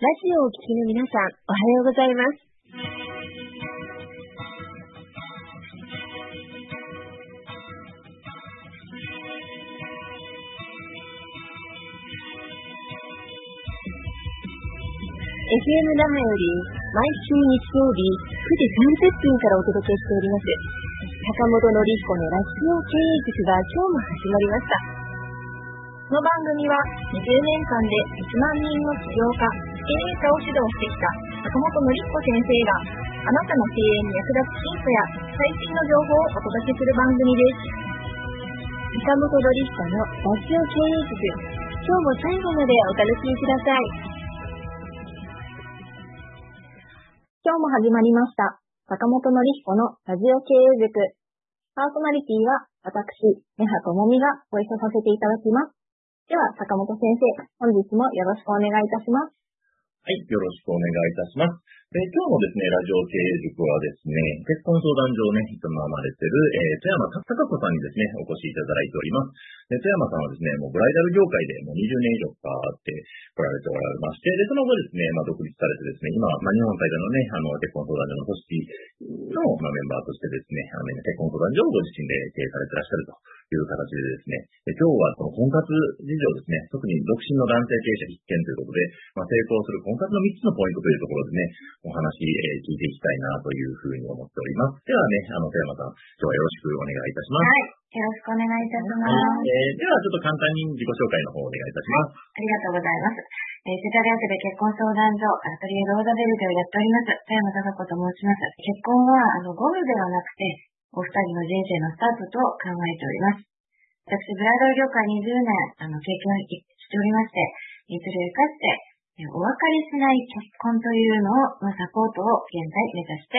ラジオをお聞きの皆さん、おはようございます。FM 那覇より毎週日曜日9時30分からお届けしております。坂本のり子のラジオ経営塾が今日も始まりました。この番組は20年間で1万人の起業家、経営者を指導してきた坂本のり子先生があなたの経営に役立つヒントや最新の情報をお届けする番組です。坂本のり子のラジオ経営塾、今日も最後までお楽しみください。今日も始まりました。坂本のり彦のラジオ経営塾。パーソナリティは私、根葉智美がご一緒させていただきます。では、坂本先生、本日もよろしくお願いいたします。はい、よろしくお願いいたします。で今日のですね、ラジオ経営塾はですね、結婚相談所をね、営まれてる、えー、富山高子さんにですね、お越しいただいております。で富山さんはですね、もうブライダル業界でもう20年以上かって来られておられまして、で、その後ですね、まあ、独立されてですね、今、まあ、日本最大のね、あの、結婚相談所の組織の、まあ、メンバーとしてですね、あの、結婚相談所をご自身で経営されてらっしゃるという形でですね、で今日はその婚活事情ですね、特に独身の男性経営者必見ということで、まあ、成功する婚活の3つのポイントというところでね、お話、えー、聞いていきたいなというふうに思っております。ではね、あの、富山さん、今日はよろしくお願いいたします。はい。よろしくお願いいたします。はい、えー、では、ちょっと簡単に自己紹介の方をお願いいたします。はい、ありがとうございます。えー、世田谷区で結婚相談所、アトリエローザベルでをやっております。富山孝子と申します。結婚は、あの、ゴールではなくて、お二人の人生のスタートと考えております。私、ブライダル業界20年、あの、経験しておりまして、それを活かして、お別れしない結婚というのを、のサポートを現在目指して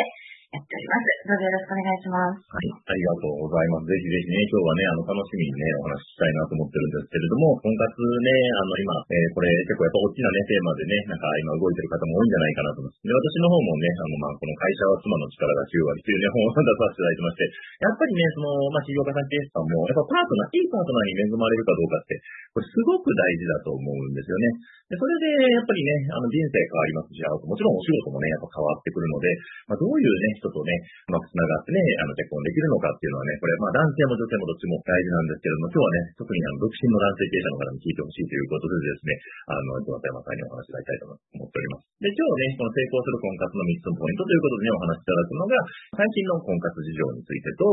やっております。どうぞよろしくお願いします。はい、ありがとうございます。ぜひぜひね、今日はね、あの、楽しみにね、お話ししたいなと思ってるんですけれども、婚活ね、あの、今、えー、これ結構やっぱ大きなね、テーマでね、なんか今動いてる方も多いんじゃないかなと思います。で、私の方もね、あの、まあ、この会社は妻の力が9割というね、本を出させていただいてまして、やっぱりね、その、まあ、企業家さん、経営者さんも、やっぱパートナー、いいパートナーに恵まれるかどうかって、これすごく大事だと思うんですよね。で、それで、やっぱりね、あの、人生変わりますし、あともちろんお仕事もね、やっぱ変わってくるので、まあ、どういうね、人とね、うまあ、繋がってね、あの、結婚できるのかっていうのはね、これ、まあ、男性も女性もどっちも大事なんですけれども、今日はね、特にあの、独身の男性経営者の方に聞いてほしいということでですね、あの、今日は山さんにお話しいただきたいと思っております。で、今日ね、この成功する婚活の3つのポイントということでね、お話しいただくのが、最近の婚活事情についてと、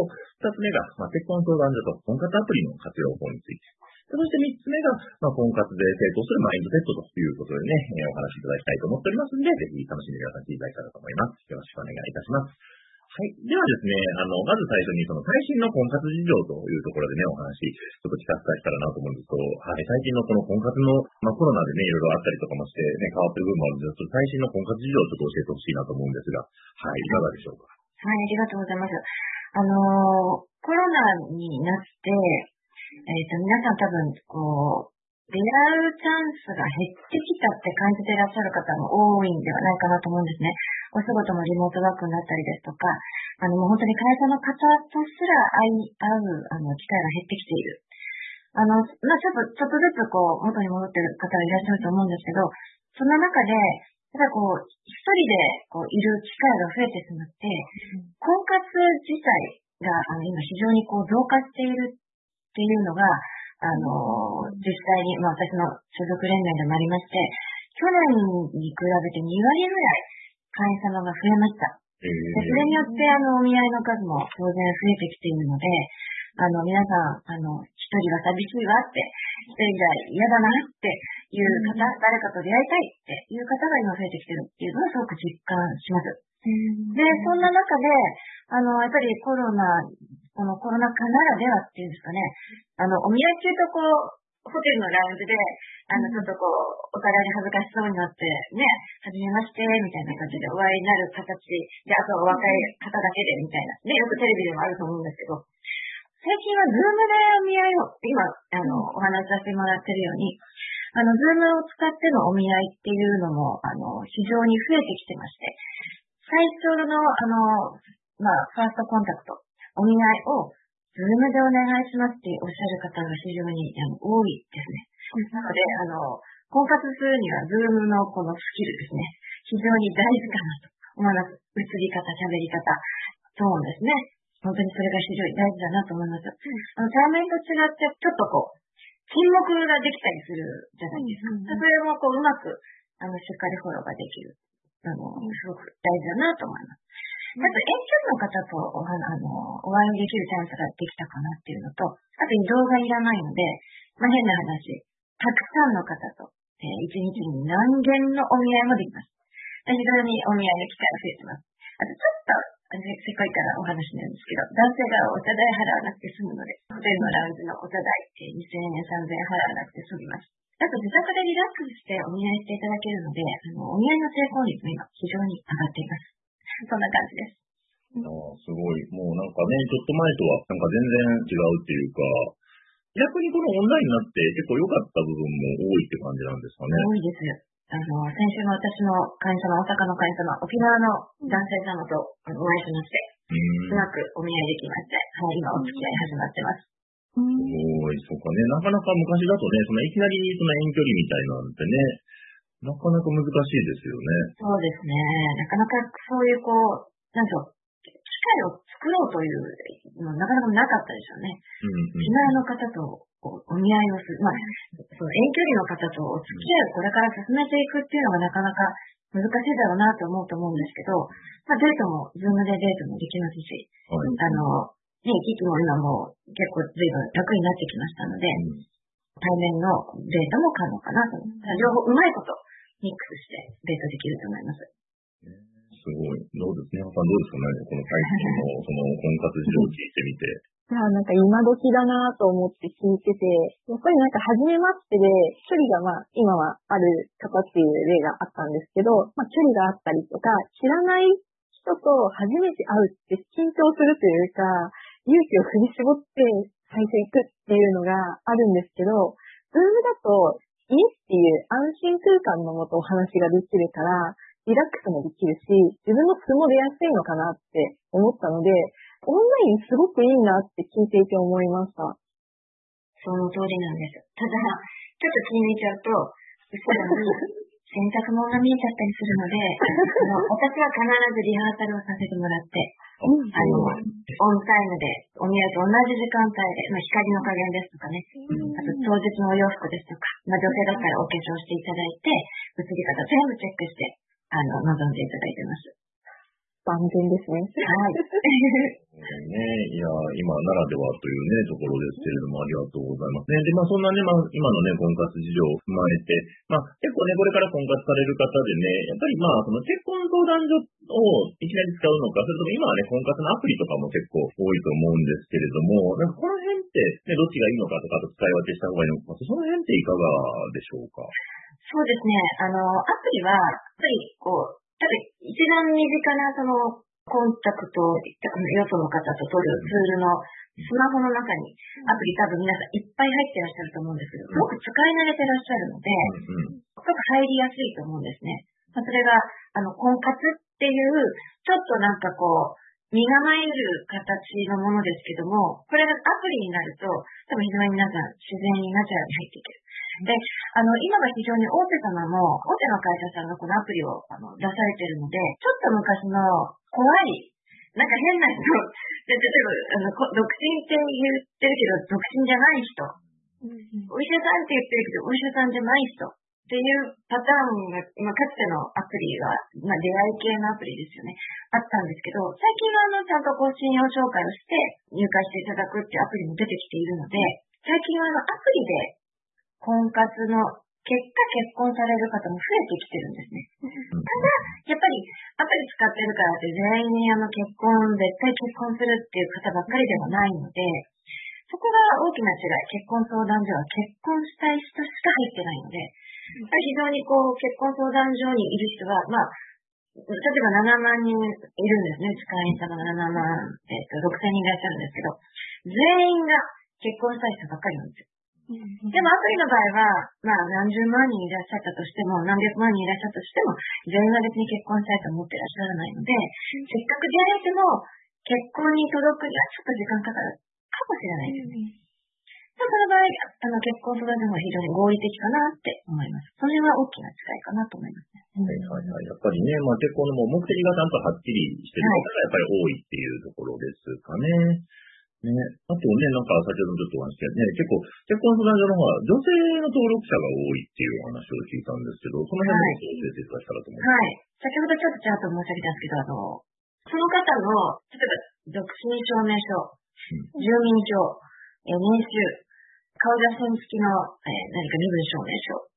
2つ目が、まあ、結婚相談所と婚活アプリの活用法について。そして三つ目が、まあ、婚活で成功するマインドセットということでね、えー、お話しいただきたいと思っておりますので、ぜひ楽しんで皆さん聞いていただけたらと思います。よろしくお願いいたします。はい。ではですね、あの、まず最初にその最新の婚活事情というところでね、お話、ちょっと聞かせたらなと思うんですけど、はい。最近のこの婚活の、まあ、コロナでね、いろいろあったりとかもしてね、変わってる部分もあるんですけど、最新の婚活事情をちょっと教えてほしいなと思うんですが、はい。いかがでしょうか？はい、ありがとうございます。あのー、コロナになって、えっ、ー、と、皆さん多分、こう、出会うチャンスが減ってきたって感じていらっしゃる方も多いんではないかなと思うんですね。お仕事もリモートワークになったりですとか、あの、もう本当に会社の方とすら会い合う、あの、機会が減ってきている。あの、まあ、ちょっと、ちょっとずつこう、元に戻ってる方がいらっしゃると思うんですけど、その中で、ただこう、一人でこういる機会が増えてしまって、婚活自体があの今非常にこう増加しているっていうのが、あの、実際に、まあ、私の所属連盟でもありまして、去年に比べて2割ぐらい会員様が増えました。でそれによって、あの、お見合いの数も当然増えてきているので、あの、皆さん、あの、一人は寂しいわって、一人じゃ嫌だなっていう方、誰かと出会いたいっていう方が今増えてきてるっていうのをすごく実感します。で、そんな中で、あの、やっぱりコロナこのコロナ禍ならではっていうんですかね、あの、お見合い中とこう、ホテルのラウンジで、あの、ちょっとこう、お互いに恥ずかしそうになって、ね、はじめまして、みたいな感じでお会いになる形で、あとはお若い方だけで、みたいな。ね、よくテレビでもあると思うんですけど、最近はズームでお見合いを、今、あの、お話しさせてもらってるように、あの、ズームを使ってのお見合いっていうのも、あの、非常に増えてきてまして、最初の、あの、まあ、ファーストコンタクトお見合いを、ズームでお願いしますっておっしゃる方が非常に多いですね。なので、あの、婚活するには、ズームのこのスキルですね。非常に大事かなと思います。映り方、喋り方、そうですね。本当にそれが非常に大事だなと思います。あの対面と違って、ちょっとこう、沈黙ができたりするじゃないですか。それもこう、うまく、あの、しっかりフォローができる。あの、すごく大事だなと思います。あと、遠距離の方とおあのお会いできるチャンスができたかなっていうのと、あと移動がいらないので、まあ、変な話、たくさんの方と、えー、一日に何件のお見合いもできます。非常にお見合いの機会が増えてます。あと、ちょっと、せっかいからお話なんですけど、男性がお茶代払わなくて済むので、ホテルのラウンジのお茶代、えー、2000円、3000円払わなくて済みます。あと自宅でリラックスしてお見合いしていただけるので、あのお見合いの成功率も今非常に上がっています。そんな感じです。あすごい。もうなんかね、ちょっと前とはなんか全然違うっていうか、逆にこのオンラインになって結構良かった部分も多いって感じなんですかね。多いです。あの、先週の私の会員様、大阪の会員様、沖縄の男性様とお会いしまして、うまくお見合いできまして、はい、今お付き合い始まってます。すごい、そうかね。なかなか昔だとね、そのいきなりその遠距離みたいなんてね、なかなか難しいですよね。そうですね。なかなかそういうこう、なんでしょう、機会を作ろうというのなかなかなかったでしょうね。うんうん、の方とお見合いをする。まあ、その遠距離の方とお付き合いをこれから進めていくっていうのがなかなか難しいだろうなと思うと思うんですけど、まあ、デートも、ズームでデートもできますし、はい、あの、ね、機器も今もう結構随分楽になってきましたので、うん、対面のデートも可能かなと。両方うまいことミックスしてデートできると思います。すごい。どうですね。さんどうですかねこの最近のその婚活事情を聞いてみて。いや、なんか今時だなと思って聞いてて、やっぱりなんか初めましてで、距離がまあ今はある方っていう例があったんですけど、まあ距離があったりとか、知らない人と初めて会うって緊張するというか、勇気を振り絞って最初行くっていうのがあるんですけど、ズームだと家っていう安心空間のもとお話ができるから、リラックスもできるし、自分の素も出やすいのかなって思ったので、オンラインすごくいいなって聞いていて思いました。その通りなんです。ただ、ちょっと気に入っちゃうと、後ろに洗濯物が見えちゃったりするので、私は必ずリハーサルをさせてもらって、あの、オンタイムで、お見合いと同じ時間帯で、まあ、光の加減ですとかね、あと当日のお洋服ですとか、まあ、女性だったらお化粧していただいて、映り方全部チェックして、あの、望んでいただいてます。万全ですね。はい。ね、いや、今ならではというね、ところですけれども、ありがとうございますね。で、まあそんなね、まあ今のね、婚活事情を踏まえて、まあ結構ね、これから婚活される方でね、やっぱりまあその結婚相談所をいきなり使うのか、それとも今はね、婚活のアプリとかも結構多いと思うんですけれども、なんかこの辺って、ね、どっちがいいのかとか、と使い分けした方がいいのか、その辺っていかがでしょうか？そうですね。あの、アプリは、やっぱりこう、ただ一番身近なそのコンタクト、よその方と取るツールのスマホの中にアプリ多分皆さんいっぱい入ってらっしゃると思うんですけど、すごく使い慣れてらっしゃるので、すごく入りやすいと思うんですね。それが、あの、婚活っていう、ちょっとなんかこう、身構える形のものですけども、これがアプリになると、多分非常に皆さん自然にナチュラルに入っていける。で、あの、今が非常に大手様も、大手の会社さんがこのアプリをあの出されてるので、ちょっと昔の怖い、なんか変な人、例えば、あの、独身って言ってるけど、独身じゃない人、お医者さんって言ってるけど、お医者さんじゃない人、っていうパターンが、まあ、かつてのアプリは、まあ、出会い系のアプリですよね。あったんですけど、最近はあの、ちゃんとこう、信用紹介をして入会していただくっていうアプリも出てきているので、最近はあの、アプリで婚活の結果結婚される方も増えてきてるんですね。ただ、やっぱりアプリ使ってるからって全員にあの結婚、絶対結婚するっていう方ばっかりではないので、そこが大きな違い。結婚相談所は結婚したい人しか入ってないので、非常にこう結婚相談所にいる人は、まあ、例えば7万人いるんですね。会員様7万、えっ、と、6000人いらっしゃるんですけど、全員が結婚したい人ばっかりなんですよ。でもアプリの場合は、まあ何十万人いらっしゃったとしても、何百万人いらっしゃったとしても、全員が別に結婚したいと思ってらっしゃらないので、せっかく出会えても、結婚に届くにはちょっと時間かかるかもしれないですね。その場合、あの、結婚育ての方が非常に合理的かなって思います。それは大きな違いかなと思いますね。はいはいはい。やっぱりね、まあ結婚のもう目的がちゃんとはっきりしてる方がやっぱり多いっていうところですかね。ね。あとね、なんか先ほどもちょっとお話ししてね、結構、結婚相談所の方は女性の登録者が多いっていうお話を聞いたんですけど、その辺も教えていただけたらと思います。はい。先ほどちょっとちゃんと申し上げたんですけど、あの、その方の、例えば、独身証明書、住民票、えー年収、顔写真付きの、えー何か身分証明書、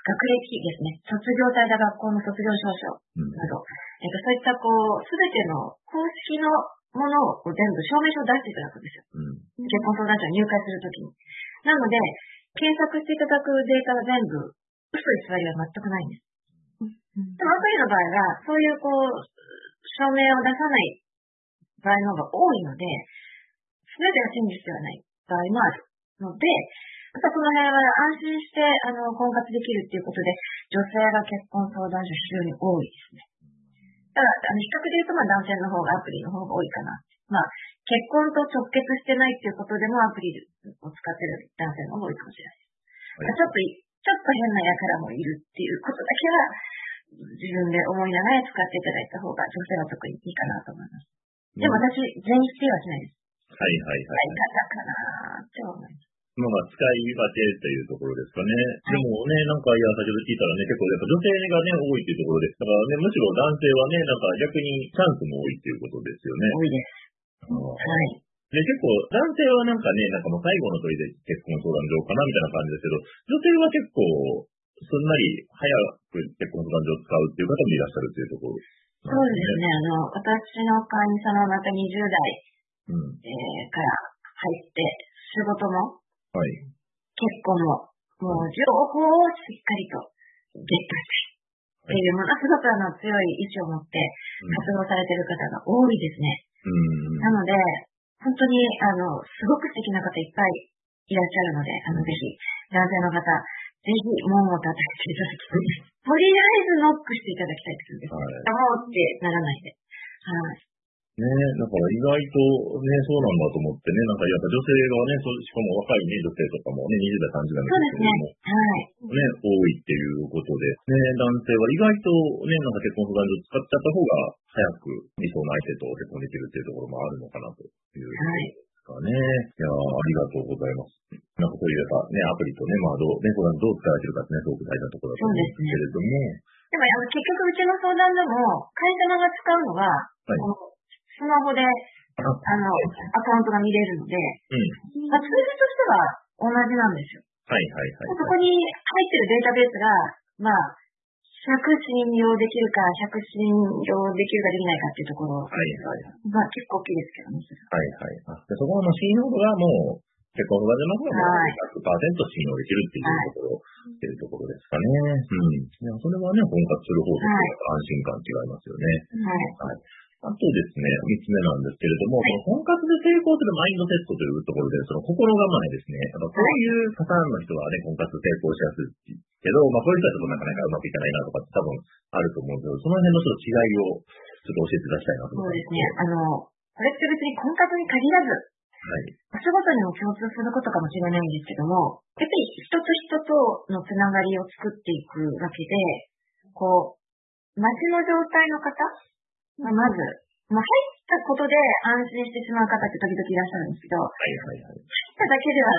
学歴ですね、卒業された学校の卒業証書うん。など、えっとそういったこう、すべての公式のものをこう全部証明書を出していただくんですよ。うん。結婚相談所に入会するときに。なので、検索していただくデータは全部、嘘偽りは全くないんです。でもアプリの場合は、そういうこう、証明を出さない場合の方が多いので、すべてが真実ではない場合もあるので、やっぱその辺は安心して、あの、婚活できるっていうことで、女性が結婚相談所非常に多いですね。ただ、あの、比較で言うと、まあ男性の方がアプリの方が多いかな。まあ、結婚と直結してないっていうことでもアプリを使ってる男性の方が多いかもしれないです。ちょっとい、ちょっと変な輩もいるっていうことだけは、自分で思いながら使っていただいた方が女性は特にいいかなと思います。でも私、全否定はしないです。はいはい使はい。い方かなーって思います。まあまあ、使い分けというところですかね。でもね、なんか、いや、先ほど聞いたらね、結構やっぱ女性がね、多いっていうところです。だからね、むしろ男性はね、なんか逆にチャンスも多いっていうことですよね。多いです。はい。で、結構、男性はなんかね、なんかもう最後の問いで結婚相談所かなみたいな感じですけど、女性は結構、すんなり早く結婚相談所を使うっていう方もいらっしゃるっていうところそうですね。あの、私の会員様はまた20代、うん。えーから入って、仕事もはい。結婚も、もう情報をしっかりとゲットしたい。っていうものすごくあの強い意志を持って活動されている方が多いですね。うん。なので、本当に、あの、すごく素敵な方いっぱいいらっしゃるので、あの、ぜひ、男性の方、ぜひ門を叩いていただきたい。とりあえずノックしていただきたいです。はい。あもうってならないで。はい。ねだから意外とね、そうなんだと思ってね、なんかやっぱ女性がね、そうしかも若いね、女性とかもね、20代、30代のそうですね。はい。ね、多いっていうことで、ね、男性は意外とね、なんか結婚相談所使っちゃった方が早く理想の相手と結婚できるっていうところもあるのかなというところですかね。い、やーありがとうございます。なんかそういうやっぱね、アプリとね、まあどう、ね、相談どう使われてるかってね、すごく大事なところだと思うんですけれども、でも、あの、結局、うちの相談でも、会社側が使うのは、はいスマホで、あの、アカウントが見れるので、うん。まあ、ツールとしては同じなんですよ。はいはいはい。そこに入ってるデータベースが、まあ、100信用できるか、100信用できるかできないかっていうところ、はいはい。まあ結構大きいですけどね。はいはい。あでそこはもう信用度がもう、結婚相談所の方がもう100%信用できるっていうところ、っていうところですかね。うん。それはね、婚活する方と安心感違いますよね。はい。あとですね、三つ目なんですけれども、この婚活で成功するマインドセットというところで、その心構えですね。やっぱこういうパターンの人はね、婚活成功しやすいけど、まあこういう人はちょっとなかなかうまくいかないなとかって多分あると思うんですけど、その辺のちょっと違いをちょっと教えていただきたいなと思います。そうですね。あの、これって別に婚活に限らず、はい。お仕事にも共通することかもしれないんですけども、やっぱり人と人とのつながりを作っていくわけで、こう、街の状態の方がまず、まあ、入ったことで安心してしまう方って時々いらっしゃるんですけど、はいはいはい。入っただけでは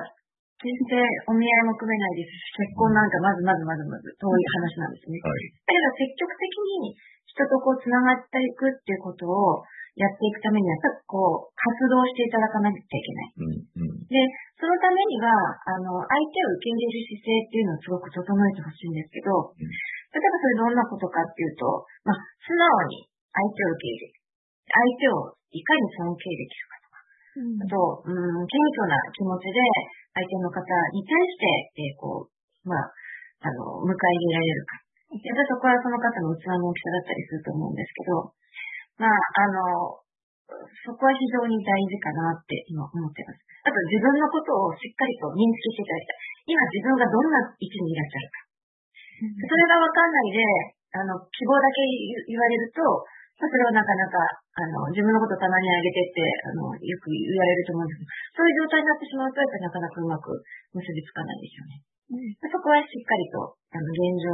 全然お見合いも組めないですし、結婚なんかまずまずまずまず遠い話なんですね。はい。だけど積極的に人とこう繋がっていくっていうことをやっていくためには、やっぱりこう、活動していただかなきゃいけない。うんうん。で、そのためには、あの、相手を受け入れる姿勢っていうのをすごく整えてほしいんですけど、うん例えばそれどんなことかっていうと、まあ、素直に相手を受け入れる。相手をいかに尊敬できるかとか、あと、うん、謙虚な気持ちで相手の方に対して、えーこう、まあ、あの、迎え入れられるか。やっぱりそこはその方の器の大きさだったりすると思うんですけど、まあ、あの、そこは非常に大事かなって今思ってます。あと自分のことをしっかりと認識していただきたい。今自分がどんな位置にいらっしゃるか。それがわかんないで、あの、希望だけ言われると、それをなかなか、あの、自分のことを棚に上げてって、あの、よく言われると思うんですけど、そういう状態になってしまうと、やっぱりなかなかうまく結びつかないですよね。そこはしっかりと、あの、現状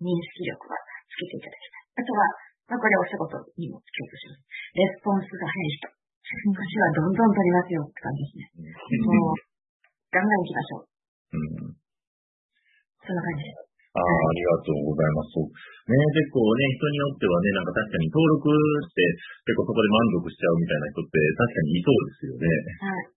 認識力はつけていただきたい。あとは、まあ、これお仕事にも共通します。レスポンスが早い人。年はどんどん取りますよって感じですね。もう、ガンガン行きましょう。うん。そんな感じです。ああ、ありがとうございます。そう。ね、結構ね、人によってはね、なんか確かに登録して、結構そこで満足しちゃうみたいな人って確かにいそうですよね。はい。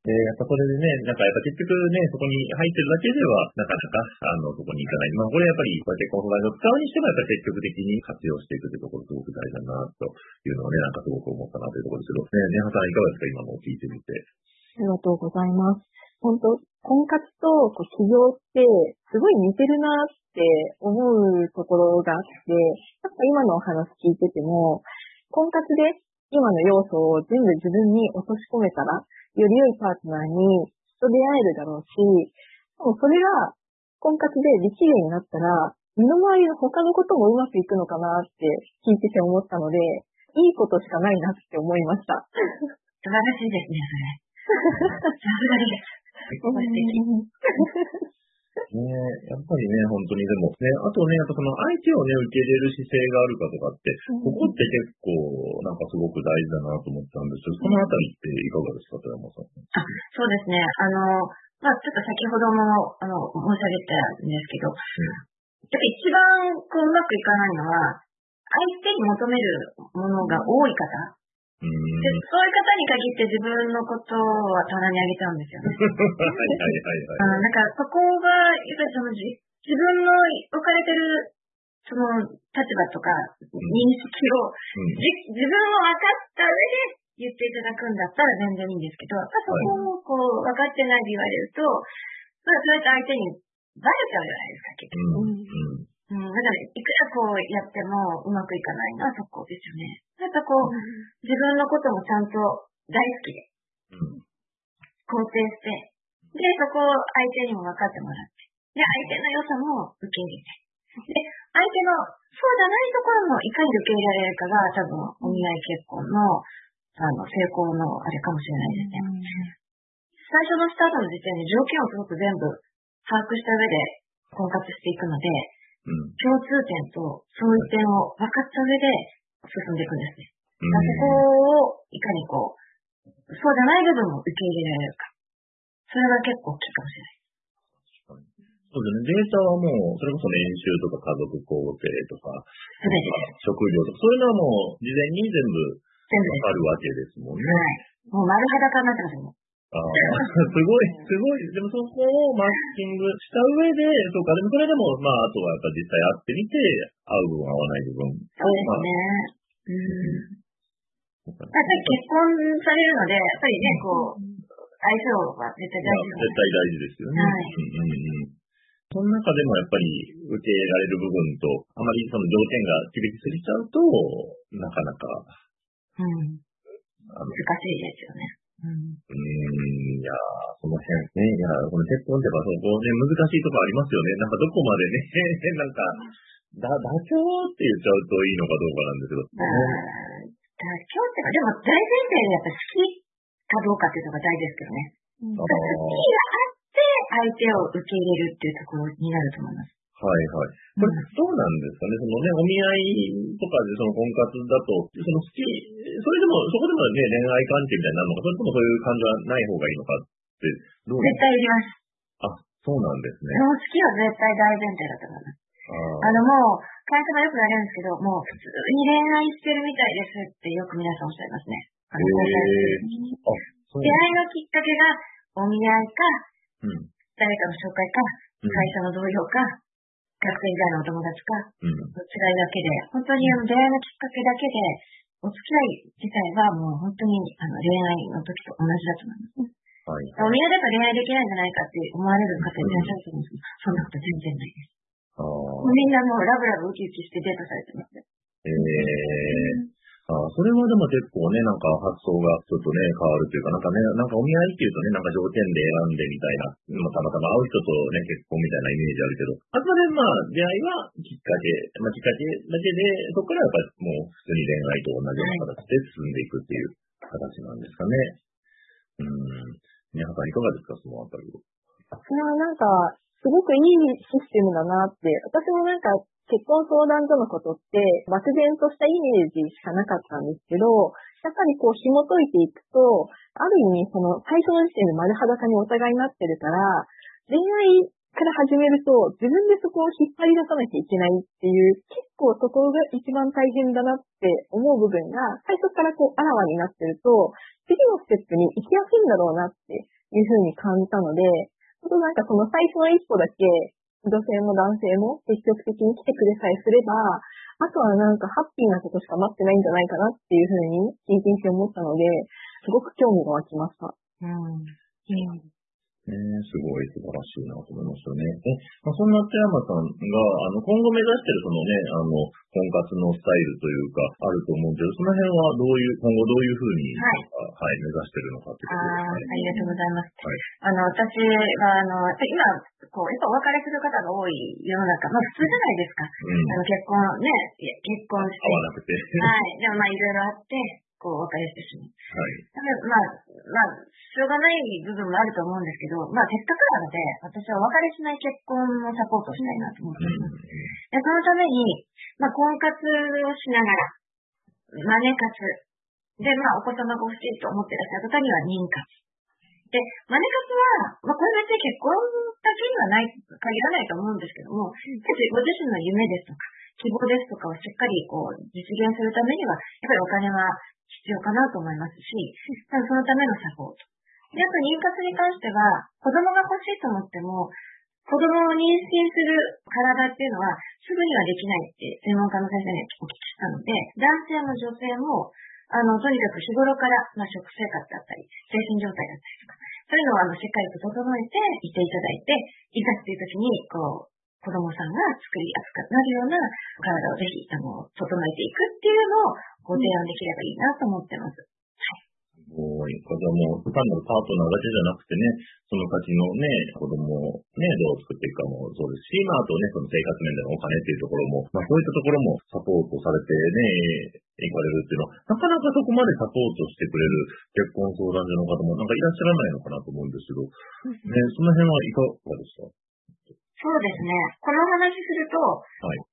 で、やっぱそれでね、なんかやっぱ結局ね、そこに入ってるだけでは、なかなか、あの、そこに行かない。まあ、これやっぱり、こうやってコンサルを使うにしても、やっぱり積極的に活用していくというところ、すごく大事だな、というのをね、なんかすごく思ったなというところですけど、ね、ねはさんいかがですか？今のを聞いてみて。ありがとうございます。本当婚活とこう起業ってすごい似てるなって思うところがあって、やっぱ今のお話聞いてても、婚活で今の要素を全部自分に落とし込めたら、より良いパートナーにと出会えるだろうし、でもそれが婚活でできるようになったら、身の回りの他のこともうまくいくのかなって聞いてて思ったので、いいことしかないなって思いました。素晴らしいですね、それ。さすがです。素敵ねやっぱりね、本当にでも、ね、あとね、やっぱその相手をね、受け入れる姿勢があるかとかって、ここって結構、なんかすごく大事だなと思ったんですけど、そのあたりっていかがですか、富山さん。そうですね。あの、まあちょっと先ほども、あの、申し上げたんですけど、やっ一番こううまくいかないのは、相手に求めるものが多い方。うーん。でそういう方に限って自分のことは棚にあげちゃうんですよね。はいはいはいはい。あなんかそこが、やっぱりそのじ自分の置かれてる、その立場とか認識を、うんじ自分を分かった上で言っていただくんだったら全然いいんですけど、そこをこう分かってないで言われると、まあそうやって相手にバレちゃうじゃないですか、結局。うん。うん。うん、だから、いくらこうやってもうまくいかないのはそこですよね。やっぱこう、自分のこともちゃんと大好きで、うん。肯定して、で、そこを相手にも分かってもらって、で、相手の良さも受け入れて、で、相手のそうじゃないところもいかに受け入れられるかが多分、お見合い結婚の、あの、成功のあれかもしれないですね。最初のスタートの時点で条件をすごく全部把握した上で婚活していくので、うん。共通点とそういう点を分かった上で進んでいくんですね。うん。そこをいかにこう、そうじゃない部分も受け入れられるか。それが結構大きいかもしれない。そうですね。データはもう、それこそ年収とか家族構成とか。職業とか、そういうのはもう事前に全部わかるわけですもんね。はい。もう丸裸になってますよ。もうああ、すごい、すごい。でもそこをマッチングした上で、そうか、でもそれでも、まあ、あとはやっぱ実際会ってみて、合う部分、合わない部分。そうですね。うん。やっぱり結婚されるので、やっぱりね、こう、相性は絶対大事絶対大事ですよね。はいうんうんうん。その中でもやっぱり受け入れられる部分と、あまりその条件が厳しすぎちゃうと、なかなか、うん。難しいですよね。うん。いやーその辺ね、いやーこの結婚ってやっぱそこね、難しいとこありますよね。なんかどこまでね、なんか、だ、妥協って言っちゃうといいのかどうかなんですけど。まあ、妥協ってか、でも大前提でやっぱ好きかどうかっていうのが大事ですけどね。あ好きがあって相手を受け入れるっていうところになると思います。はいはい。これ、どうなんですかね、そのね、お見合いとかでその婚活だと、その好き、それでも、そこでもね、恋愛関係みたいになるのか、それともそういう感じはない方がいいのかって、どう絶対いります。あ、そうなんですね。もう好きは絶対大前提だと思います。ああのもう、会社がよく言われるんですけど、もう普通に恋愛してるみたいですってよく皆さんおっしゃいますね。あのへー出会いのきっかけがお見合いか、うん。誰かの紹介か、うん会社の同僚か、学生時代のお友達か、うん。の違いだけで、本当にあの出会いのきっかけだけで、お付き合い自体はもう本当にあの恋愛の時と同じだと思いますね。はい。お見合いだと恋愛できないんじゃないかって思われる方いらっしゃると思うんですけど、そんなこと全然ないです。あみんなもうラブラブウキウキしてデートされてますよ。ええあ、それはでも結構ね、なんか発想がちょっとね、変わるというか、なんかね、なんかお見合いっていうとね、なんか条件で選んでみたいな、まあ、たまたま会う人とね、結婚みたいなイメージあるけど、あくまでまあ、出会いはきっかけ、まあ、きっかけだけで、そこからやっぱりもう普通に恋愛と同じような形で進んでいくっていう形なんですかね。うん。皆さんいかがですか、そのあたりは。いや、なんか、すごくいいシステムだなって、私もなんか結婚相談所のことって、漠然としたイメージしかなかったんですけど、やっぱりこう紐解いていくと、ある意味その最初の時点で丸裸にお互いになってるから、恋愛から始めると自分でそこを引っ張り出さなきゃいけないっていう、結構そこが一番大変だなって思う部分が最初からこうあらわになってると、次のステップに行きやすいんだろうなっていうふうに感じたので、ちょっとなんかその最初の一歩だけ女性も男性も積極的に来てくれさえすれば、あとはなんかハッピーなことしか待ってないんじゃないかなっていうふうに聞いていて思ったので、すごく興味が湧きました。うん。うんね、すごい素晴らしいなと思いますよね。え、まあ、そんな寺山さんが、あの、今後目指してるそのね、あの、婚活のスタイルというか、あると思うんけど、その辺はどういう、今後どういうふうに、はい、はい、目指してるのかっていうことですあありがとうございます。はい、あの、私は、あの、今、こう、やっぱお別れする方が多い世の中、まあ普通じゃないですか。うん、あの結婚ね、結婚して。合わなくて。はい。でもまあいろいろあって、こう、別れしてしまう。はい。だからまあ、まあ、しょうがない部分もあると思うんですけど、まあ、せっかくなので、私はお別れしない結婚をサポートしたいなと思っています。でそのために、まあ、婚活をしながら、マネ活。で、まあ、お子様が欲しいと思ってらっしゃる方には妊活。で、マネ活は、まあ、これ別に結婚だけにはない、限らないと思うんですけども、ご自身の夢ですとか、希望ですとかをしっかりこう実現するためには、やっぱりお金は必要かなと思いますし、そのためのサポート。で、あと妊活に関しては、子供が欲しいと思っても、子供を妊娠する体っていうのは、すぐにはできないって専門家の先生にお聞きしたので、男性も女性も、あの、とにかく日頃から、まあ、食生活だったり、精神状態だったりとか、そういうのをあの、しっかりと整えていていただいて、いざっていう時に、こう、子供さんが作りやすくなるような体をぜひ、あの、整えていくっていうのをご提案できればいいなと思ってます。もう、じゃもう、単なるパートナーだけじゃなくてね、その先のね、子供をね、どう作っていくかもそうですし、まあ、あとね、その生活面でのお金っていうところも、まあ、そういったところもサポートされてね、行かれるっていうのは、なかなかそこまでサポートしてくれる結婚相談所の方もなんかいらっしゃらないのかなと思うんですけど、ね、その辺はいかがですか？そうですね。この話すると、はい、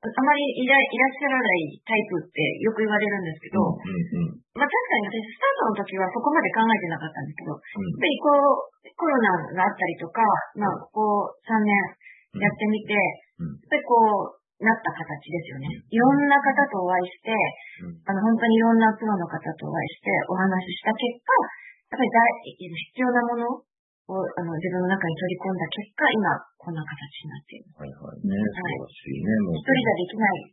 あまりいらいらっしゃらないタイプってよく言われるんですけど、うんうんうん、まあ確かに私スタートの時はそこまで考えてなかったんですけど、うん、やっぱりこう、コロナがあったりとか、まあここ3年やってみて、うん、やっぱりこう、なった形ですよね。いろんな方とお会いして、あの本当にいろんなプロの方とお会いしてお話しした結果、やっぱり必要なものをあの自分の中に取り込んだ結果、今、こんな形になっている。はいはいね、素晴らしいね。もう一人じゃできない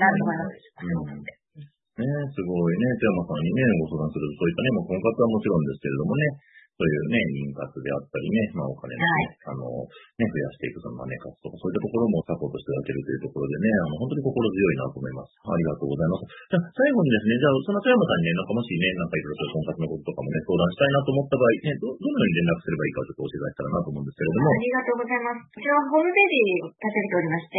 なと思います。ねすごいね。富山さんにね、ご相談すると、そういったね、もう婚活はもちろんですけれどもね、そういうね、妊活であったりね、まあお金をね、はい、あの、ね、増やしていくそのマネ活とか、そういったところもサポートしていただけるというところでね、あの、本当に心強いなと思います。ありがとうございます。じゃあ、最後にですね、じゃあ、その富山さんにね、なんかもしね、なんかいろいろ婚活のこととかもね、相談したいなと思った場合、ね、ど、どのように連絡すればいいかちょっと教えていただけたらなと思うんですけれども。ありがとうございます。こちらはホームページを立てておりまして、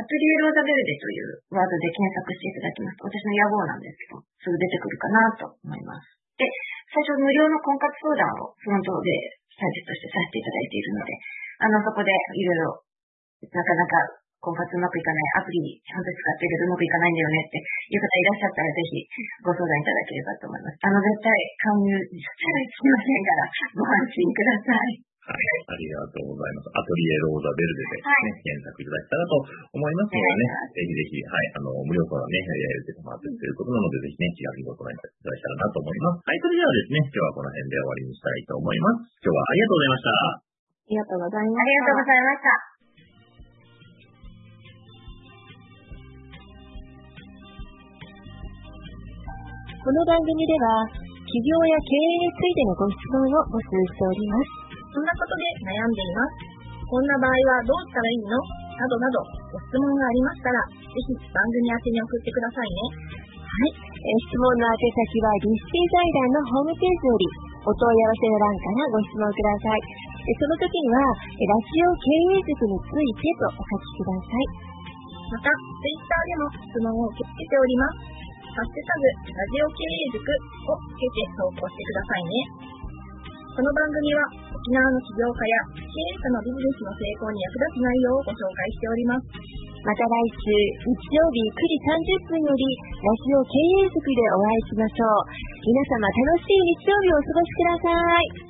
アトリエローザベルデというワードで検索していただきますと、私の野望なんですけど、すぐ出てくるかなと思います。で、最初無料の婚活相談をフロントでサービスとしてさせていただいているので、あの、そこでいろいろ、なかなか婚活うまくいかないアプリちゃんと使ってるけどうまくいかないんだよねっていう方いらっしゃったらぜひご相談いただければと思います。あの、絶対勧誘しちゃいけませんからご安心ください。はい、ありがとうございます。アトリエローザベルデで、ね、はい、検索いただけたらと思いますのでね、ぜひぜひ、はい、あの、無料からね、やれてもらってということなので、ぜひね、気軽にご相談いただけたらなと思います。はい、それではですね、今日はこの辺で終わりにしたいと思います。今日はありがとうございました。ありがとうございました。ありがとうございました。この番組では企業や経営についてのご質問を募集しております。そんなことで悩んでいます。こんな場合はどうしたらいいの？などなどご質問がありましたら、ぜひ番組宛に送ってくださいね。ははい。えー質問の宛先は立成財団のホームページよりお問い合わせの欄からご質問ください。えその時には、えラジオ経営塾についてとお書きください。また、ツイッターでも質問を受け付けております。ハッシュタグ、ラジオ経営塾をつけて投稿してくださいね。この番組は、沖縄の起業家や経営者のビジネスの成功に役立つ内容をご紹介しております。また来週、日曜日9時30分より、ラジオ経営塾でお会いしましょう。皆様楽しい日曜日をお過ごしください。